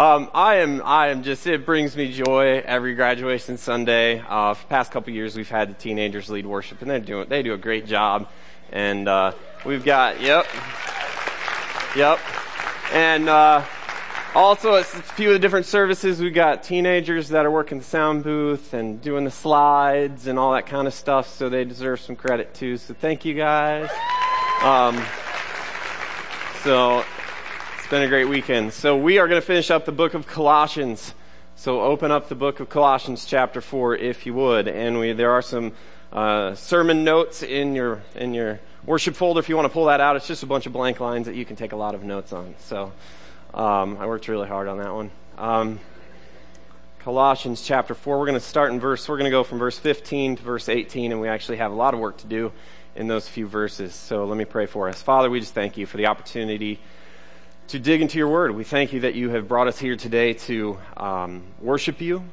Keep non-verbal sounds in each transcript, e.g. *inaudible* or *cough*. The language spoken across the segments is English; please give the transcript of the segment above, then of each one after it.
Um, I am, I am just, it brings me joy every graduation Sunday. Uh, for the past couple years, we've had the teenagers lead worship, and they're doing, they do a great job. And, uh, we've got, yep, yep. And, uh, also, it's a few of the different services. We've got teenagers that are working the sound booth and doing the slides and all that kind of stuff, so they deserve some credit too. So thank you guys. Um, so been a great weekend. So we are going to finish up the book of Colossians. So open up the book of Colossians chapter 4 if you would. And we, there are some uh, sermon notes in your, in your worship folder if you want to pull that out. It's just a bunch of blank lines that you can take a lot of notes on. So um, I worked really hard on that one. Um, Colossians chapter 4. We're going to start in verse, we're going to go from verse 15 to verse 18, and we actually have a lot of work to do in those few verses. So let me pray for us. Father, we just thank you for the opportunity to dig into your word. We thank you that you have brought us here today to um, worship you,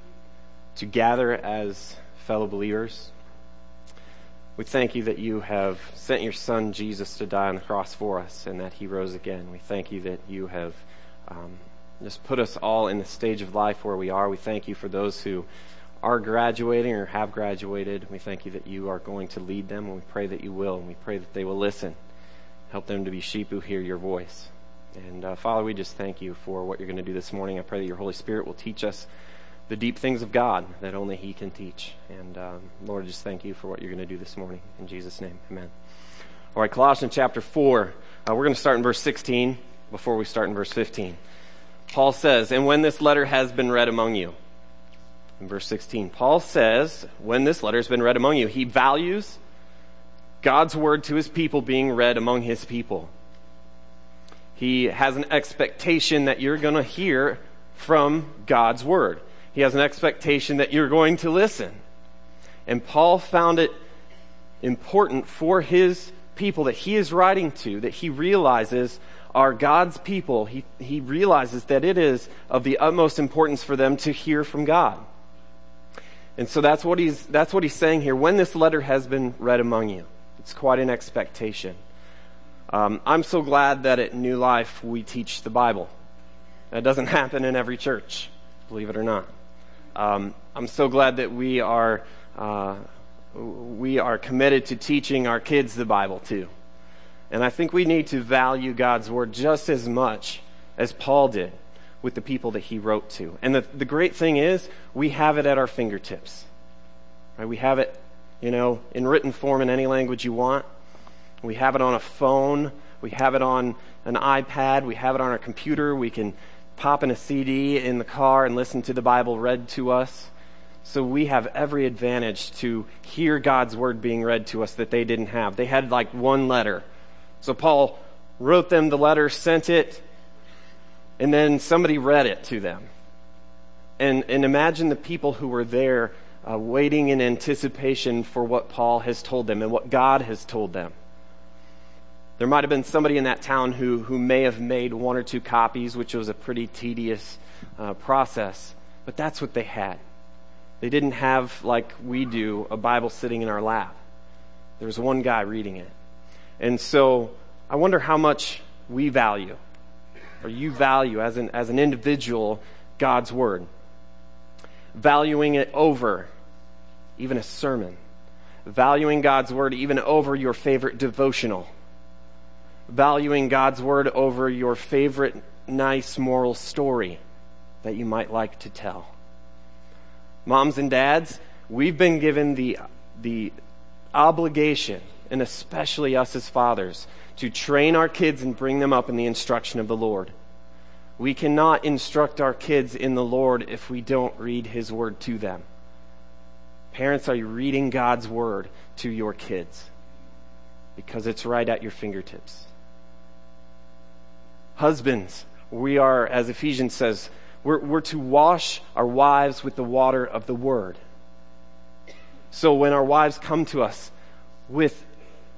to gather as fellow believers. We thank you that you have sent your son Jesus to die on the cross for us and that he rose again. We thank you that you have um, just put us all in the stage of life where we are. We thank you for those who are graduating or have graduated. We thank you that you are going to lead them, and we pray that you will, and we pray that they will listen. Help them to be sheep who hear your voice. And uh, Father, we just thank you for what you're going to do this morning. I pray that your Holy Spirit will teach us the deep things of God that only He can teach. And um, Lord, just thank you for what you're going to do this morning. In Jesus' name, amen. All right, Colossians chapter 4. Uh, we're going to start in verse 16 before we start in verse 15. Paul says, And when this letter has been read among you, in verse 16, Paul says, When this letter has been read among you, he values God's word to his people being read among his people. He has an expectation that you're going to hear from God's Word. He has an expectation that you're going to listen. And Paul found it important for his people that he is writing to, that he realizes are God's people. He, he realizes that it is of the utmost importance for them to hear from God. And so that's what he's, that's what he's saying here. When this letter has been read among you, it's quite an expectation. Um, I'm so glad that at New Life we teach the Bible. That doesn't *laughs* happen in every church, believe it or not. Um, I'm so glad that we are uh, we are committed to teaching our kids the Bible too. And I think we need to value God's word just as much as Paul did with the people that he wrote to. And the, the great thing is, we have it at our fingertips. Right? We have it, you know, in written form in any language you want. We have it on a phone. We have it on an iPad. We have it on our computer. We can pop in a CD in the car and listen to the Bible read to us. So we have every advantage to hear God's word being read to us that they didn't have. They had like one letter. So Paul wrote them the letter, sent it, and then somebody read it to them. And, and imagine the people who were there uh, waiting in anticipation for what Paul has told them and what God has told them. There might have been somebody in that town who, who may have made one or two copies, which was a pretty tedious uh, process, but that's what they had. They didn't have, like we do, a Bible sitting in our lap. There was one guy reading it. And so I wonder how much we value, or you value as an, as an individual, God's Word. Valuing it over even a sermon. Valuing God's Word even over your favorite devotional valuing God's word over your favorite nice moral story that you might like to tell. Moms and dads, we've been given the, the obligation, and especially us as fathers, to train our kids and bring them up in the instruction of the Lord. We cannot instruct our kids in the Lord if we don't read His Word to them. Parents, are you reading God's Word to your kids? Because it's right at your fingertips. Husbands, we are, as Ephesians says, we're, we're to wash our wives with the water of the word. So when our wives come to us with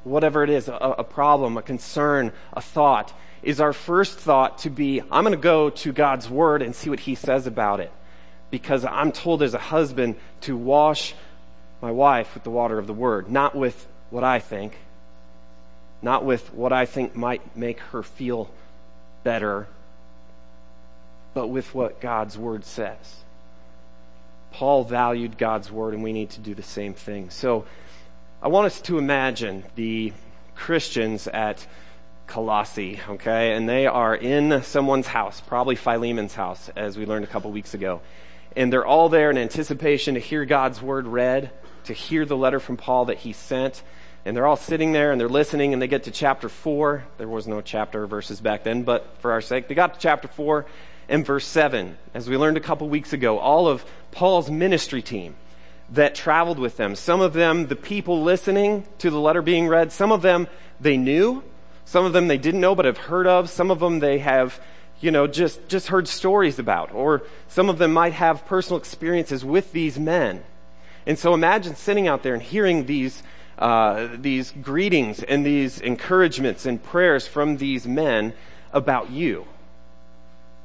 whatever it is, a, a problem, a concern, a thought, is our first thought to be, I'm going to go to God's word and see what he says about it. Because I'm told as a husband to wash my wife with the water of the word, not with what I think, not with what I think might make her feel better, but with what God's word says. Paul valued God's word, and we need to do the same thing. So I want us to imagine the Christians at Colossae, okay? And they are in someone's house, probably Philemon's house, as we learned a couple weeks ago. And they're all there in anticipation to hear God's word read, to hear the letter from Paul that he sent. And they're all sitting there and they're listening, and they get to chapter 4. There was no chapter verses back then, but for our sake, they got to chapter 4 and verse 7. As we learned a couple weeks ago, all of Paul's ministry team that traveled with them, some of them, the people listening to the letter being read, some of them they knew, some of them they didn't know but have heard of, some of them they have you know, just, just heard stories about, or some of them might have personal experiences with these men. And so imagine sitting out there and hearing these, uh, these greetings and these encouragements and prayers from these men about you.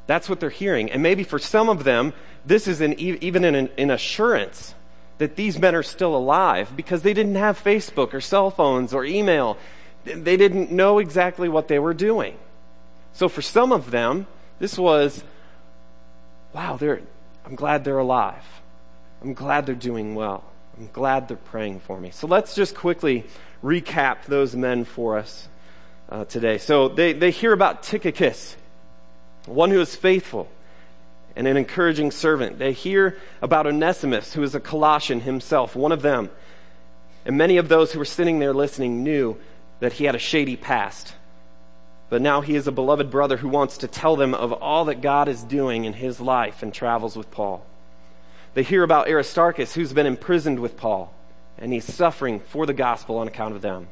That's what they're hearing. And maybe for some of them, this is an, even an, an assurance that these men are still alive because they didn't have Facebook or cell phones or email. They didn't know exactly what they were doing. So for some of them, this was, wow, I'm glad they're alive. I'm glad they're doing well. I'm glad they're praying for me. So let's just quickly recap those men for us uh, today. So they, they hear about Tychicus, one who is faithful and an encouraging servant. They hear about Onesimus, who is a Colossian himself, one of them. And many of those who were sitting there listening knew that he had a shady past. But now he is a beloved brother who wants to tell them of all that God is doing in his life and travels with Paul. They hear about Aristarchus, who's been imprisoned with Paul, and he's suffering for the gospel on account of them.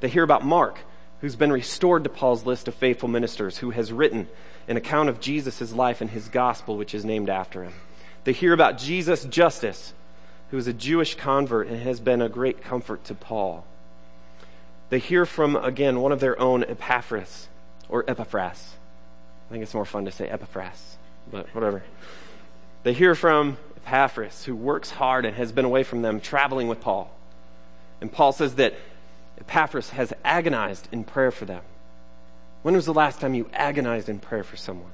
They hear about Mark, who's been restored to Paul's list of faithful ministers, who has written an account of Jesus' life and his gospel, which is named after him. They hear about Jesus Justus, who is a Jewish convert and has been a great comfort to Paul. They hear from, again, one of their own, Epaphras, or Epaphras. I think it's more fun to say Epaphras, but whatever. They hear from Epaphras, who works hard and has been away from them, traveling with Paul. And Paul says that Epaphras has agonized in prayer for them. When was the last time you agonized in prayer for someone?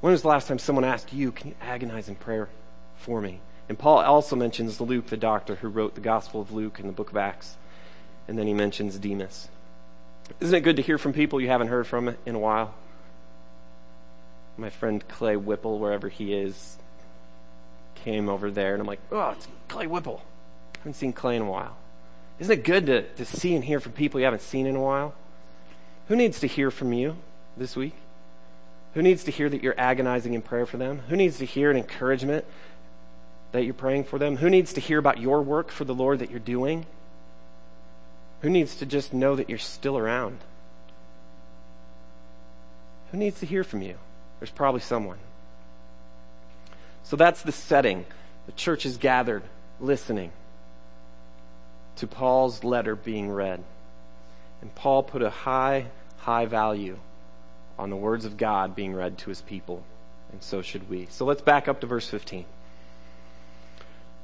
When was the last time someone asked you, Can you agonize in prayer for me? And Paul also mentions Luke, the doctor who wrote the Gospel of Luke in the book of Acts. And then he mentions Demas. Isn't it good to hear from people you haven't heard from in a while? My friend Clay Whipple, wherever he is, came over there, and I'm like, oh, it's Clay Whipple. I haven't seen Clay in a while. Isn't it good to, to see and hear from people you haven't seen in a while? Who needs to hear from you this week? Who needs to hear that you're agonizing in prayer for them? Who needs to hear an encouragement that you're praying for them? Who needs to hear about your work for the Lord that you're doing? Who needs to just know that you're still around? Who needs to hear from you? There's probably someone. So that's the setting. The church is gathered, listening to Paul's letter being read. And Paul put a high, high value on the words of God being read to his people. And so should we. So let's back up to verse 15.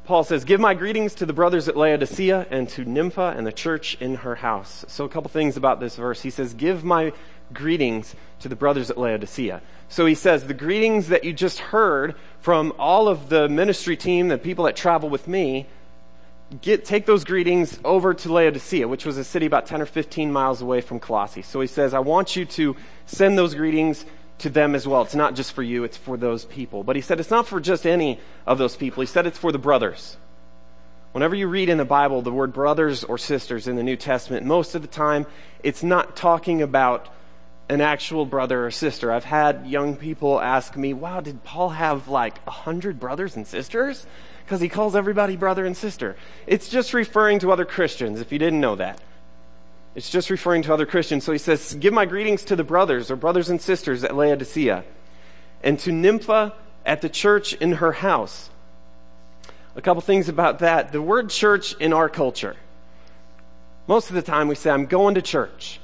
Paul says, Give my greetings to the brothers at Laodicea and to Nympha and the church in her house. So, a couple things about this verse. He says, Give my greetings to the brothers at Laodicea. So, he says, The greetings that you just heard from all of the ministry team, the people that travel with me, get, take those greetings over to Laodicea, which was a city about 10 or 15 miles away from Colossae. So, he says, I want you to send those greetings to them as well. It's not just for you, it's for those people. But he said it's not for just any of those people. He said it's for the brothers. Whenever you read in the Bible the word brothers or sisters in the New Testament, most of the time it's not talking about an actual brother or sister. I've had young people ask me, wow, did Paul have like a hundred brothers and sisters? Because he calls everybody brother and sister. It's just referring to other Christians, if you didn't know that. It's just referring to other Christians. So he says, Give my greetings to the brothers or brothers and sisters at Laodicea, and to Nympha at the church in her house. A couple things about that. The word church in our culture. Most of the time we say, I'm going to church.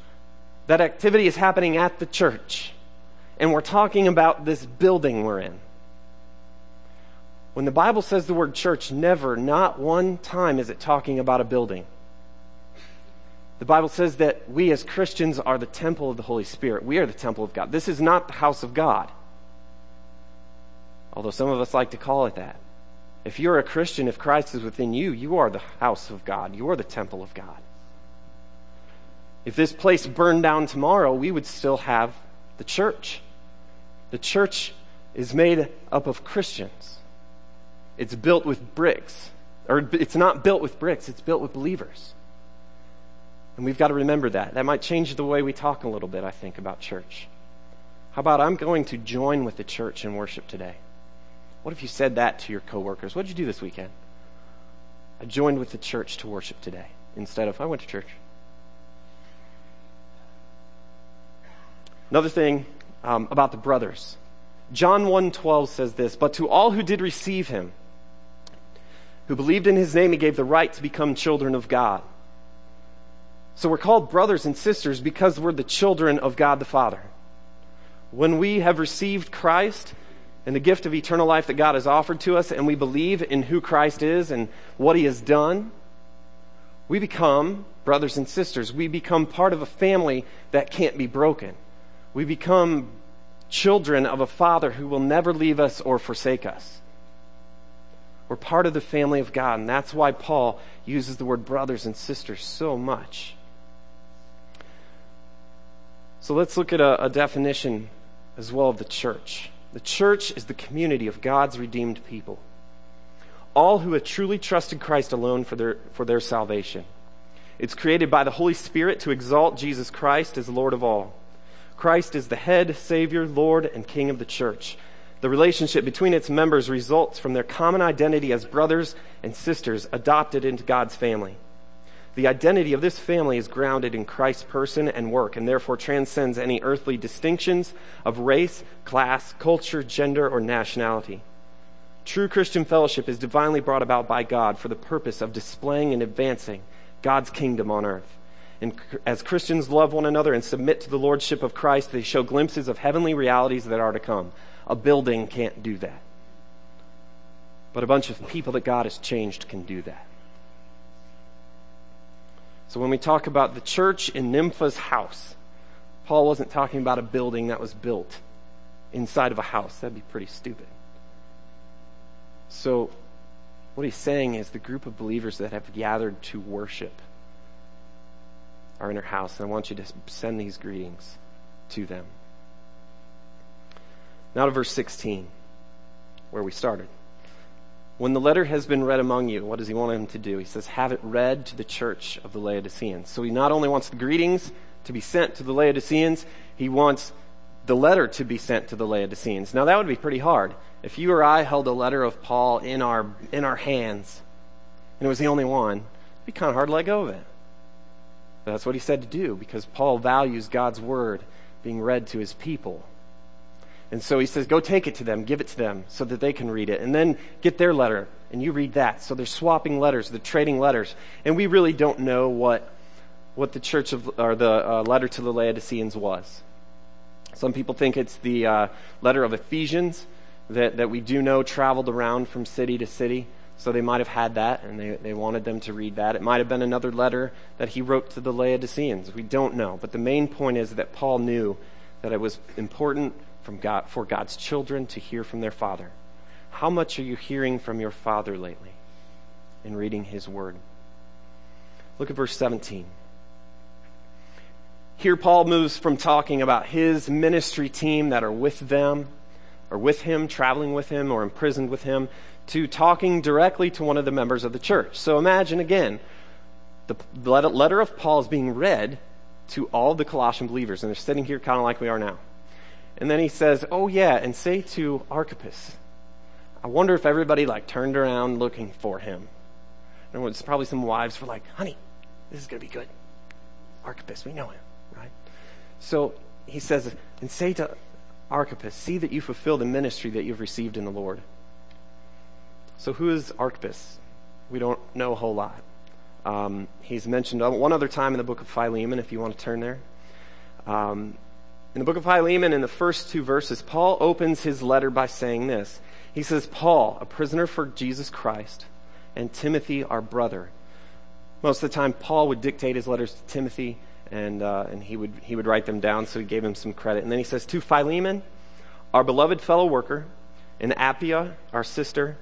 That activity is happening at the church. And we're talking about this building we're in. When the Bible says the word church, never, not one time is it talking about a building. The Bible says that we as Christians are the temple of the Holy Spirit. We are the temple of God. This is not the house of God. although some of us like to call it that. If you're a Christian, if Christ is within you, you are the house of God. You are the temple of God. If this place burned down tomorrow, we would still have the church. The church is made up of Christians. It's built with bricks. Or it's not built with bricks, it's built with believers. And we've got to remember that. That might change the way we talk a little bit, I think, about church. How about I'm going to join with the church in worship today? What if you said that to your coworkers? What did you do this weekend? I joined with the church to worship today instead of I went to church. Another thing um, about the brothers. John 1:12 says this, "But to all who did receive him, who believed in his name, he gave the right to become children of God." So we're called brothers and sisters because we're the children of God the Father. When we have received Christ and the gift of eternal life that God has offered to us, and we believe in who Christ is and what he has done, we become brothers and sisters. We become part of a family that can't be broken. We become children of a Father who will never leave us or forsake us. We're part of the family of God, and that's why Paul uses the word brothers and sisters so much. So let's look at a, a definition as well of the church. The church is the community of God's redeemed people, all who have truly trusted Christ alone for their, for their salvation. It's created by the Holy Spirit to exalt Jesus Christ as Lord of all. Christ is the head, Savior, Lord, and King of the church. The relationship between its members results from their common identity as brothers and sisters adopted into God's family. The identity of this family is grounded in Christ's person and work and therefore transcends any earthly distinctions of race, class, culture, gender, or nationality. True Christian fellowship is divinely brought about by God for the purpose of displaying and advancing God's kingdom on earth. And as Christians love one another and submit to the lordship of Christ, they show glimpses of heavenly realities that are to come. A building can't do that. But a bunch of people that God has changed can do that. So when we talk about the church in Nympha's house, Paul wasn't talking about a building that was built inside of a house. That'd be pretty stupid. So what he's saying is the group of believers that have gathered to worship are in her house, and I want you to send these greetings to them. Now to verse 16, where we started. When the letter has been read among you, what does he want him to do? He says, have it read to the church of the Laodiceans. So he not only wants the greetings to be sent to the Laodiceans, he wants the letter to be sent to the Laodiceans. Now that would be pretty hard. If you or I held a letter of Paul in our, in our hands, and it was the only one, it'd be kind of hard to let go of it. But that's what he said to do because Paul values God's word being read to his people. And so he says, go take it to them, give it to them so that they can read it. And then get their letter and you read that. So they're swapping letters, they're trading letters. And we really don't know what, what the church of, or the uh, letter to the Laodiceans was. Some people think it's the uh, letter of Ephesians that, that we do know traveled around from city to city. So they might have had that and they, they wanted them to read that. It might have been another letter that he wrote to the Laodiceans. We don't know. But the main point is that Paul knew that it was important from God, for God's children to hear from their Father. How much are you hearing from your Father lately in reading His Word? Look at verse 17. Here, Paul moves from talking about his ministry team that are with them, or with him, traveling with him, or imprisoned with him, to talking directly to one of the members of the church. So imagine again, the letter of Paul is being read to all the Colossian believers, and they're sitting here kind of like we are now. And then he says, Oh, yeah, and say to Archippus, I wonder if everybody like turned around looking for him. And it's probably some wives were like, honey, this is going to be good. Archippus, we know him, right? So he says, and say to Archippus, see that you fulfill the ministry that you've received in the Lord. So who is Archippus? We don't know a whole lot. Um, he's mentioned one other time in the book of Philemon, if you want to turn there. Um, in the book of Philemon, in the first two verses, Paul opens his letter by saying this. He says, Paul, a prisoner for Jesus Christ, and Timothy, our brother. Most of the time, Paul would dictate his letters to Timothy, and, uh, and he, would, he would write them down, so he gave him some credit. And then he says, To Philemon, our beloved fellow worker, and Apphia, our sister,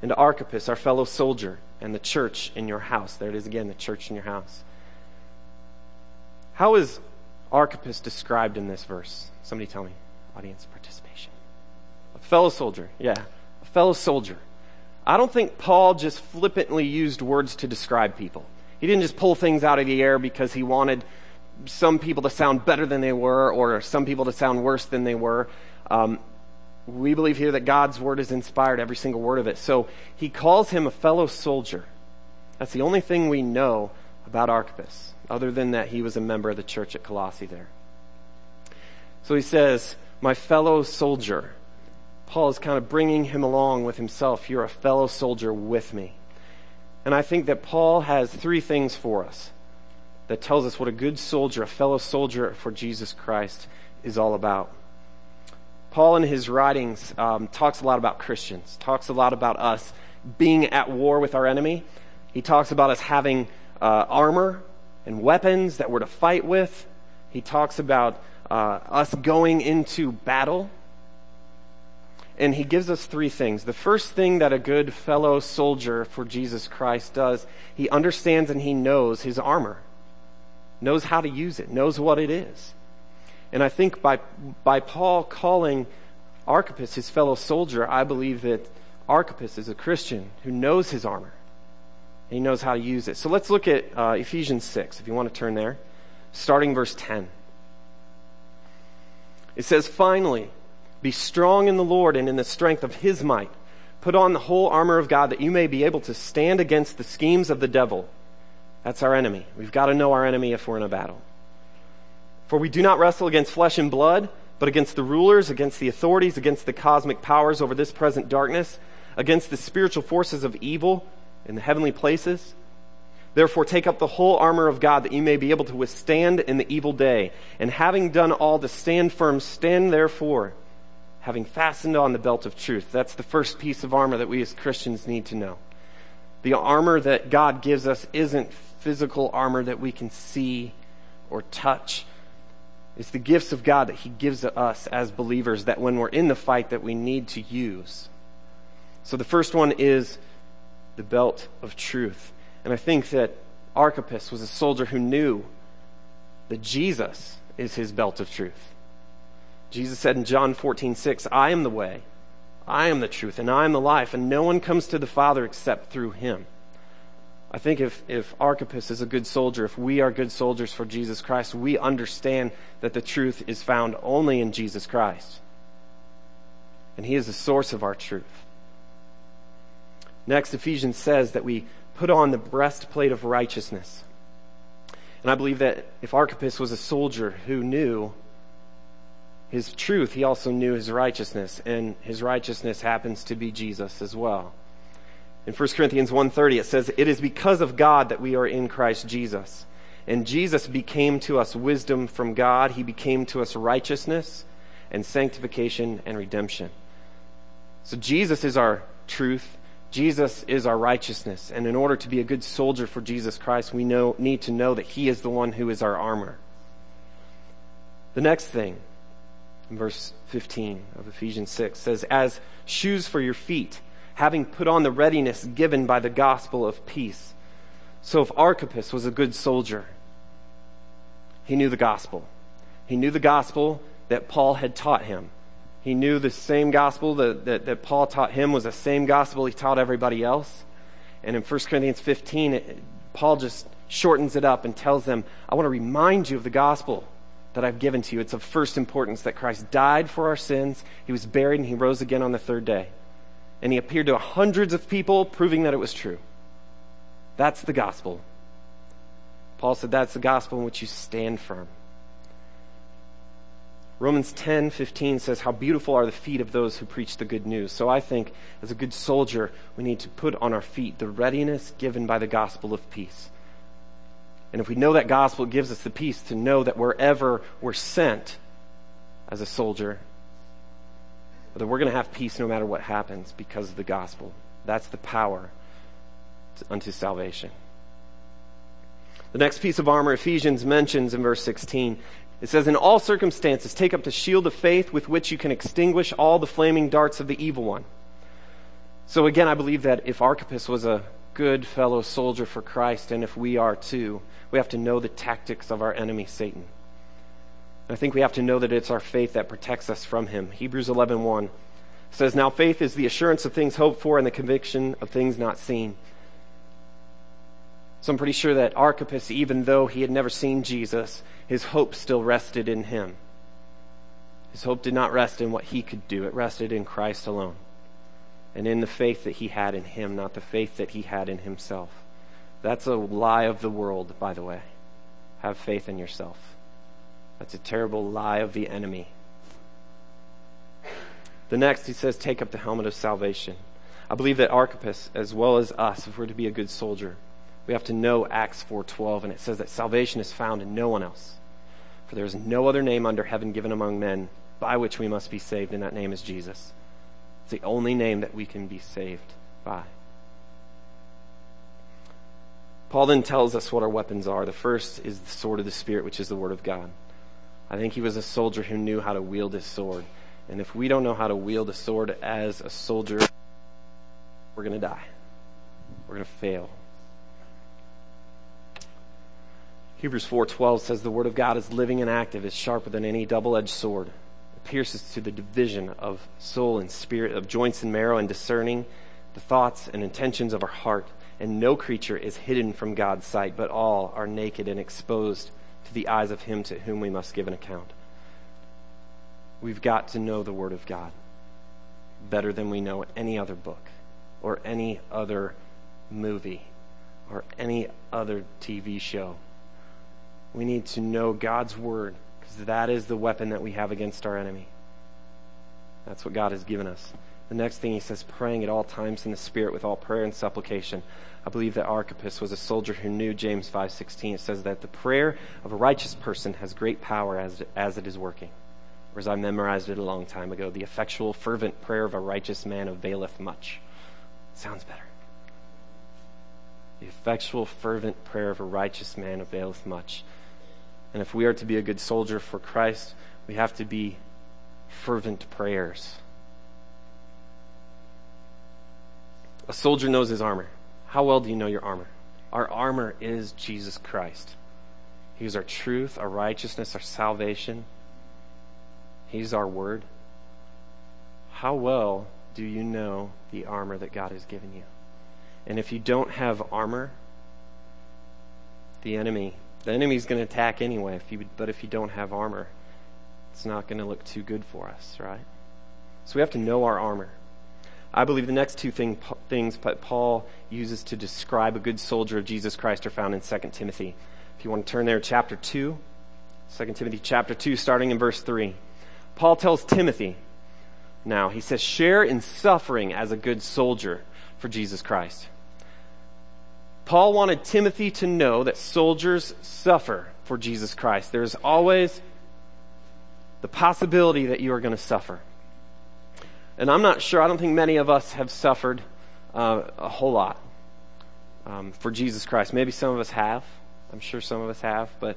and Archippus, our fellow soldier, and the church in your house. There it is again, the church in your house. How is Archippus described in this verse? Somebody tell me. Audience participation. A fellow soldier. Yeah, a fellow soldier. I don't think Paul just flippantly used words to describe people. He didn't just pull things out of the air because he wanted some people to sound better than they were or some people to sound worse than they were. Um, we believe here that God's word is inspired, every single word of it. So he calls him a fellow soldier. That's the only thing we know about Archippus, other than that he was a member of the church at Colossae there. So he says, My fellow soldier. Paul is kind of bringing him along with himself. You're a fellow soldier with me. And I think that Paul has three things for us that tells us what a good soldier, a fellow soldier for Jesus Christ, is all about. Paul, in his writings, um, talks a lot about Christians, talks a lot about us being at war with our enemy. He talks about us having uh, armor and weapons that we're to fight with. He talks about uh, us going into battle. And he gives us three things. The first thing that a good fellow soldier for Jesus Christ does, he understands and he knows his armor, knows how to use it, knows what it is. And I think by, by Paul calling Archippus his fellow soldier, I believe that Archippus is a Christian who knows his armor. And he knows how to use it. So let's look at uh, Ephesians 6, if you want to turn there, starting verse 10. It says, Finally, be strong in the Lord and in the strength of his might. Put on the whole armor of God that you may be able to stand against the schemes of the devil. That's our enemy. We've got to know our enemy if we're in a battle. For we do not wrestle against flesh and blood, but against the rulers, against the authorities, against the cosmic powers over this present darkness, against the spiritual forces of evil in the heavenly places. Therefore, take up the whole armor of God that you may be able to withstand in the evil day. And having done all to stand firm, stand therefore, having fastened on the belt of truth. That's the first piece of armor that we as Christians need to know. The armor that God gives us isn't physical armor that we can see or touch it's the gifts of God that He gives to us as believers that when we're in the fight that we need to use. So the first one is the belt of truth. And I think that Archippus was a soldier who knew that Jesus is his belt of truth. Jesus said in John 14, 6, I am the way, I am the truth, and I am the life, and no one comes to the Father except through him. I think if, if Archippus is a good soldier, if we are good soldiers for Jesus Christ, we understand that the truth is found only in Jesus Christ. And He is the source of our truth. Next, Ephesians says that we put on the breastplate of righteousness. And I believe that if Archippus was a soldier who knew his truth, he also knew his righteousness. And his righteousness happens to be Jesus as well. In 1 Corinthians 1:30 it says it is because of God that we are in Christ Jesus. And Jesus became to us wisdom from God, he became to us righteousness and sanctification and redemption. So Jesus is our truth. Jesus is our righteousness. And in order to be a good soldier for Jesus Christ, we know, need to know that he is the one who is our armor. The next thing, in verse 15 of Ephesians 6 says, as shoes for your feet, having put on the readiness given by the gospel of peace. So if Archippus was a good soldier, he knew the gospel. He knew the gospel that Paul had taught him. He knew the same gospel that, that, that Paul taught him was the same gospel he taught everybody else. And in 1 Corinthians 15, it, Paul just shortens it up and tells them, I want to remind you of the gospel that I've given to you. It's of first importance that Christ died for our sins, he was buried, and he rose again on the third day and he appeared to hundreds of people, proving that it was true. That's the gospel. Paul said that's the gospel in which you stand firm. Romans 10 15 says, How beautiful are the feet of those who preach the good news. So I think, as a good soldier, we need to put on our feet the readiness given by the gospel of peace. And if we know that gospel, it gives us the peace to know that wherever we're sent as a soldier, that we're going to have peace no matter what happens because of the gospel. That's the power unto salvation. The next piece of armor Ephesians mentions in verse 16 It says, In all circumstances, take up the shield of faith with which you can extinguish all the flaming darts of the evil one. So again, I believe that if Archippus was a good fellow soldier for Christ, and if we are too, we have to know the tactics of our enemy, Satan. I think we have to know that it's our faith that protects us from him. Hebrews 11:1 says, "Now faith is the assurance of things hoped for and the conviction of things not seen." So I'm pretty sure that Archippus, even though he had never seen Jesus, his hope still rested in him. His hope did not rest in what he could do, it rested in Christ alone and in the faith that he had in him, not the faith that he had in himself. That's a lie of the world, by the way. Have faith in yourself. That's a terrible lie of the enemy. The next, he says, take up the helmet of salvation. I believe that Archippus, as well as us, if we're to be a good soldier, we have to know Acts 4:12 and it says that salvation is found in no one else. For there is no other name under heaven given among men by which we must be saved and that name is Jesus. It's the only name that we can be saved by. Paul then tells us what our weapons are. The first is the sword of the Spirit, which is the Word of God. I think he was a soldier who knew how to wield his sword. And if we don't know how to wield a sword as a soldier, we're going to die. We're going to fail. Hebrews 4:12 says the word of God is living and active, is sharper than any double-edged sword. It pierces to the division of soul and spirit, of joints and marrow, and discerning the thoughts and intentions of our heart. And no creature is hidden from God's sight, but all are naked and exposed to the eyes of him to whom we must give an account. We've got to know the Word of God better than we know any other book or any other movie or any other TV show. We need to know God's word because that is the weapon that we have against our enemy. That's what God has given us. The next thing he says, praying at all times in the Spirit with all prayer and supplication. I believe that Archippus was a soldier who knew James 5.16. It says that the prayer of a righteous person has great power as, as it is working. Or as I memorized it a long time ago, the effectual, fervent prayer of a righteous man availeth much. Sounds better. The effectual, fervent prayer of a righteous man availeth much. And if we are to be a good soldier for Christ, we have to be fervent prayers. A soldier knows his armor. How well do you know your armor? Our armor is Jesus Christ. He is our truth, our righteousness, our salvation. He's our word. How well do you know the armor that God has given you? And if you don't have armor, the enemy the enemy's going to attack anyway, if you, but if you don't have armor, it's not going to look too good for us, right? So we have to know our armor. I believe the next two thing, things Paul uses to describe a good soldier of Jesus Christ are found in 2 Timothy. If you want to turn there, chapter 2, 2 Timothy chapter 2, starting in verse 3. Paul tells Timothy, now, he says, share in suffering as a good soldier for Jesus Christ. Paul wanted Timothy to know that soldiers suffer for Jesus Christ. There's always the possibility that you are going to suffer. And I'm not sure, I don't think many of us have suffered uh, a whole lot um, for Jesus Christ. Maybe some of us have. I'm sure some of us have. But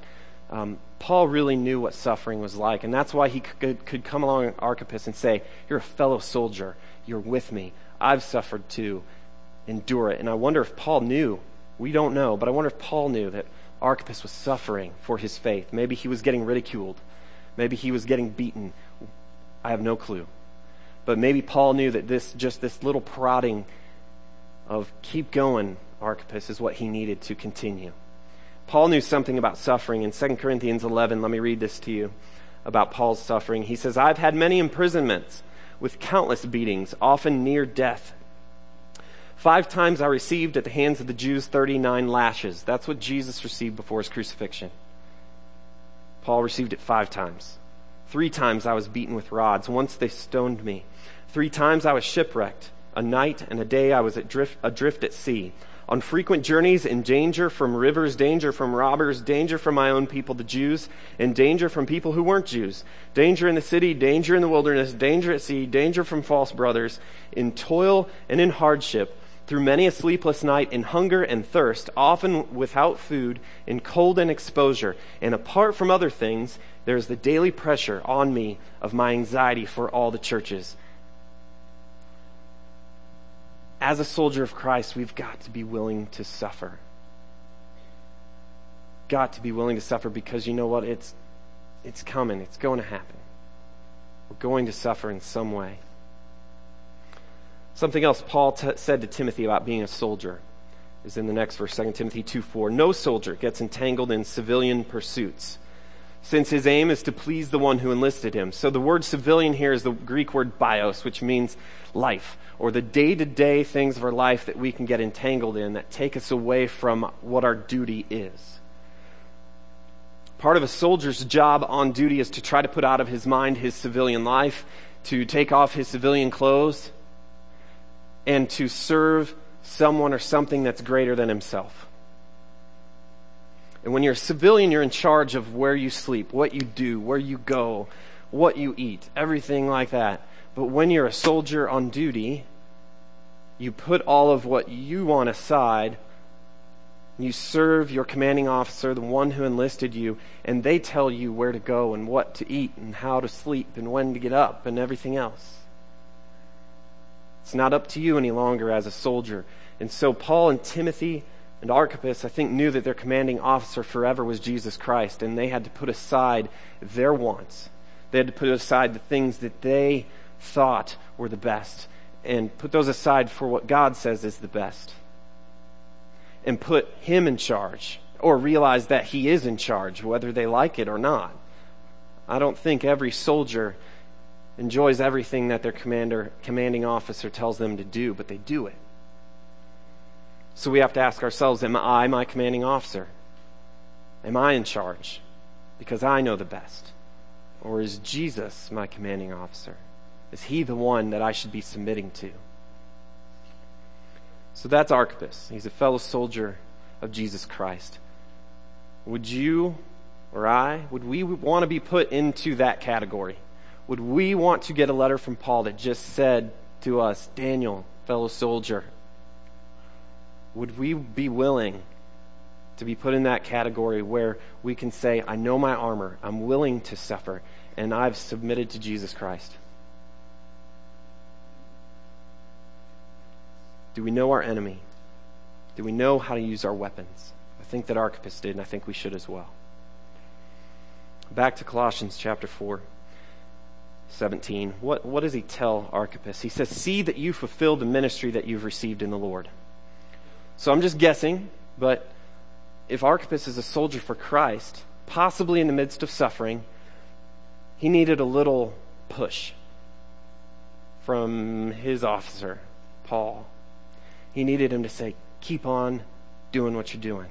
um, Paul really knew what suffering was like. And that's why he could, could come along Archippus and say, You're a fellow soldier. You're with me. I've suffered too. Endure it. And I wonder if Paul knew we don't know, but I wonder if Paul knew that Archippus was suffering for his faith. Maybe he was getting ridiculed. Maybe he was getting beaten. I have no clue. But maybe Paul knew that this, just this little prodding of keep going, Archippus, is what he needed to continue. Paul knew something about suffering. In 2 Corinthians 11, let me read this to you about Paul's suffering. He says, I've had many imprisonments with countless beatings, often near death. Five times I received at the hands of the Jews 39 lashes. That's what Jesus received before his crucifixion. Paul received it five times. Three times I was beaten with rods. Once they stoned me. Three times I was shipwrecked. A night and a day I was adrift, adrift at sea. On frequent journeys in danger from rivers, danger from robbers, danger from my own people, the Jews, and danger from people who weren't Jews. Danger in the city, danger in the wilderness, danger at sea, danger from false brothers, in toil and in hardship through many a sleepless night in hunger and thirst, often without food, in cold and exposure, and apart from other things, There's the daily pressure on me of my anxiety for all the churches. As a soldier of Christ, we've got to be willing to suffer. Got to be willing to suffer because you know what? It's, it's coming. It's going to happen. We're going to suffer in some way. Something else Paul t- said to Timothy about being a soldier is in the next verse, 2 Timothy 2 4. No soldier gets entangled in civilian pursuits, since his aim is to please the one who enlisted him. So the word civilian here is the Greek word bios, which means life, or the day to day things of our life that we can get entangled in that take us away from what our duty is. Part of a soldier's job on duty is to try to put out of his mind his civilian life, to take off his civilian clothes, and to serve someone or something that's greater than himself. And when you're a civilian, you're in charge of where you sleep, what you do, where you go, what you eat, everything like that. But when you're a soldier on duty, you put all of what you want aside. You serve your commanding officer, the one who enlisted you, and they tell you where to go and what to eat and how to sleep and when to get up and everything else. It's not up to you any longer as a soldier. And so Paul and Timothy and Archippus, I think, knew that their commanding officer forever was Jesus Christ, and they had to put aside their wants. They had to put aside the things that they thought were the best and put those aside for what God says is the best. And put Him in charge, or realize that He is in charge, whether they like it or not. I don't think every soldier enjoys everything that their commander, commanding officer tells them to do, but they do it. So we have to ask ourselves, am I my commanding officer? Am I in charge? Because I know the best. Or is Jesus my commanding officer? Is he the one that I should be submitting to? So that's Archippus. He's a fellow soldier of Jesus Christ. Would you or I, would we want to be put into that category? Would we want to get a letter from Paul that just said to us, Daniel, fellow soldier, would we be willing to be put in that category where we can say, I know my armor, I'm willing to suffer, and I've submitted to Jesus Christ? Do we know our enemy? Do we know how to use our weapons? I think that Archippus did, and I think we should as well. Back to Colossians chapter 4. 17, what, what does he tell Archippus? He says, See that you fulfill the ministry that you've received in the Lord. So I'm just guessing, but if Archippus is a soldier for Christ, possibly in the midst of suffering, he needed a little push from his officer, Paul. He needed him to say, Keep on doing what you're doing.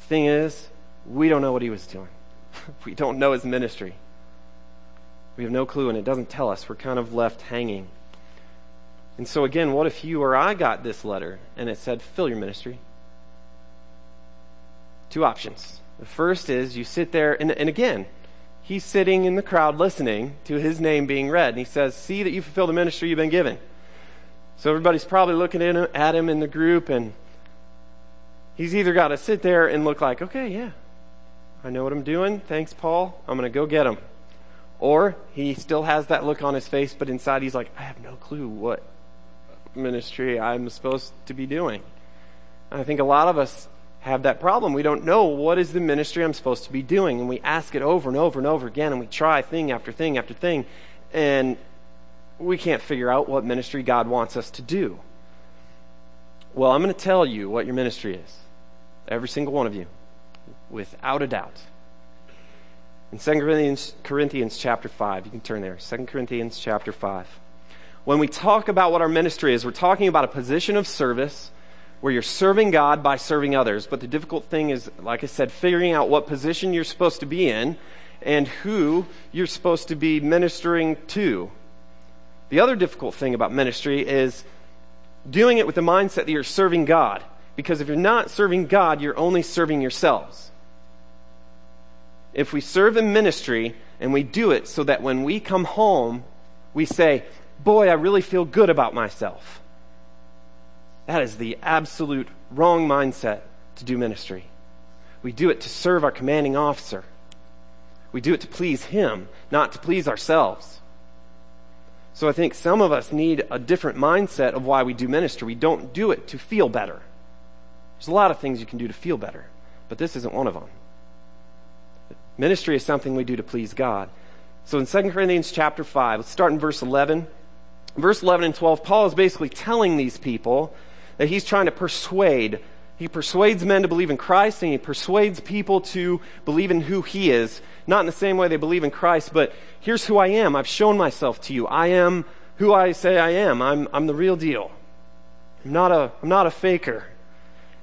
Thing is, we don't know what he was doing. *laughs* we don't know his ministry. We have no clue, and it doesn't tell us. We're kind of left hanging. And so, again, what if you or I got this letter and it said, fill your ministry? Two options. The first is you sit there, and, and again, he's sitting in the crowd listening to his name being read, and he says, See that you fulfill the ministry you've been given. So everybody's probably looking at him in the group, and he's either got to sit there and look like, Okay, yeah, I know what I'm doing. Thanks, Paul. I'm going to go get him. Or he still has that look on his face, but inside he's like, I have no clue what ministry I'm supposed to be doing. I think a lot of us have that problem. We don't know what is the ministry I'm supposed to be doing. And we ask it over and over and over again, and we try thing after thing after thing, and we can't figure out what ministry God wants us to do. Well, I'm going to tell you what your ministry is. Every single one of you, without a doubt. In 2 Corinthians, Corinthians chapter 5, you can turn there. 2 Corinthians chapter 5. When we talk about what our ministry is, we're talking about a position of service where you're serving God by serving others. But the difficult thing is, like I said, figuring out what position you're supposed to be in and who you're supposed to be ministering to. The other difficult thing about ministry is doing it with the mindset that you're serving God. Because if you're not serving God, you're only serving yourselves if we serve in ministry and we do it so that when we come home, we say, Boy, I really feel good about myself. That is the absolute wrong mindset to do ministry. We do it to serve our commanding officer. We do it to please Him, not to please ourselves. So I think some of us need a different mindset of why we do ministry. We don't do it to feel better. There's a lot of things you can do to feel better, but this isn't one of them. Ministry is something we do to please God. So in 2 Corinthians chapter 5, let's start in verse 11. Verse 11 and 12, Paul is basically telling these people that he's trying to persuade. He persuades men to believe in Christ and he persuades people to believe in who he is. Not in the same way they believe in Christ, but here's who I am. I've shown myself to you. I am who I say I am. I'm, I'm the real deal. I'm not a, I'm not a faker.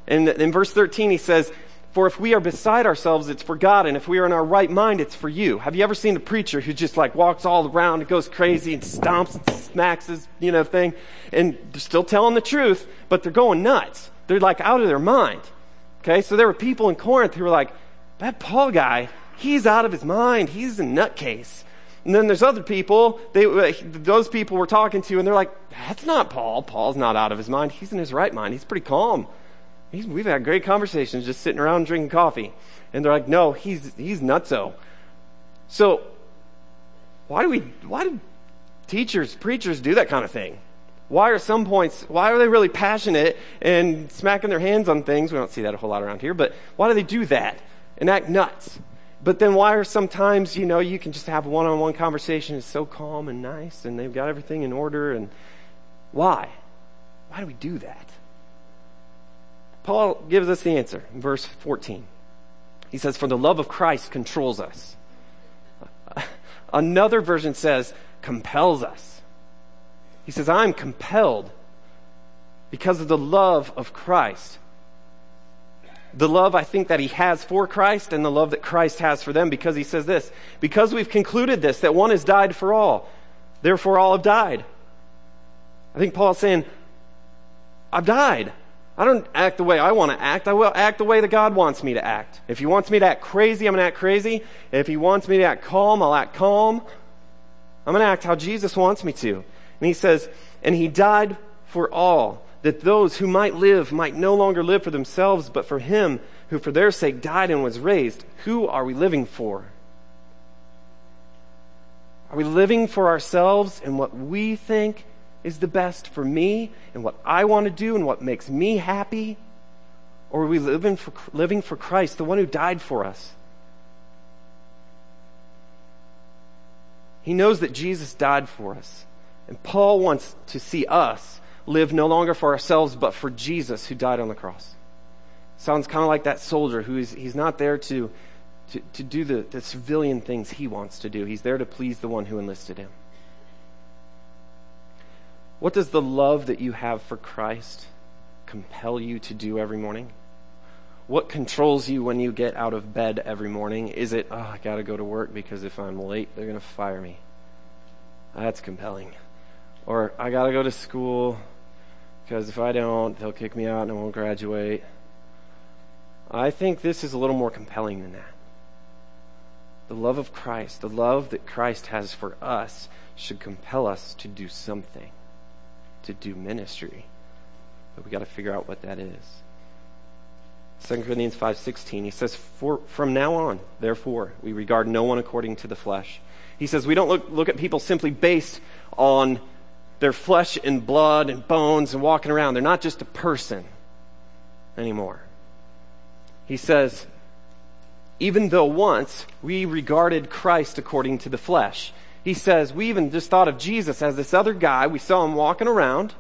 And in verse 13 he says, for if we are beside ourselves, it's for God, and if we are in our right mind, it's for you. Have you ever seen a preacher who just like walks all around and goes crazy and stomps and smacks his, you know, thing, and they're still telling the truth, but they're going nuts. They're like out of their mind. Okay, so there were people in Corinth who were like, that Paul guy, he's out of his mind. He's a nutcase. And then there's other people, they, uh, those people we're talking to, and they're like, that's not Paul. Paul's not out of his mind. He's in his right mind. He's pretty calm. He's, we've had great conversations just sitting around drinking coffee. And they're like, no, he's, he's nutso. So, why do we, why do teachers, preachers do that kind of thing? Why are some points, why are they really passionate and smacking their hands on things? We don't see that a whole lot around here, but why do they do that and act nuts? But then why are sometimes, you know, you can just have one on one conversation, it's so calm and nice and they've got everything in order and why? Why do we do that? Paul gives us the answer in verse 14. He says, For the love of Christ controls us. Another version says, compels us. He says, I'm compelled because of the love of Christ. The love I think that he has for Christ and the love that Christ has for them because he says this, because we've concluded this, that one has died for all, therefore all have died. I think Paul's saying, I've died. I don't act the way I want to act. I will act the way that God wants me to act. If He wants me to act crazy, I'm going to act crazy. If He wants me to act calm, I'll act calm. I'm going to act how Jesus wants me to. And He says, and He died for all, that those who might live might no longer live for themselves, but for Him who for their sake died and was raised. Who are we living for? Are we living for ourselves and what we think is the best for me and what I want to do and what makes me happy? Or are we living for, living for Christ, the one who died for us? He knows that Jesus died for us. And Paul wants to see us live no longer for ourselves, but for Jesus who died on the cross. Sounds kind of like that soldier who is, he's not there to, to, to do the, the civilian things he wants to do. He's there to please the one who enlisted him. What does the love that you have for Christ compel you to do every morning? What controls you when you get out of bed every morning? Is it, oh, I got to go to work because if I'm late, they're to fire me? That's compelling. Or I got to go to school because if I don't, they'll kick me out and I won't graduate. I think this is a little more compelling than that. The love of Christ, the love that Christ has for us, should compel us to do something to do ministry. But we got to figure out what that is. 2 Corinthians 5:16 he says For, from now on therefore we regard no one according to the flesh. He says we don't look look at people simply based on their flesh and blood and bones and walking around. They're not just a person anymore. He says even though once we regarded Christ according to the flesh he says, we even just thought of Jesus as this other guy. We saw him walking around,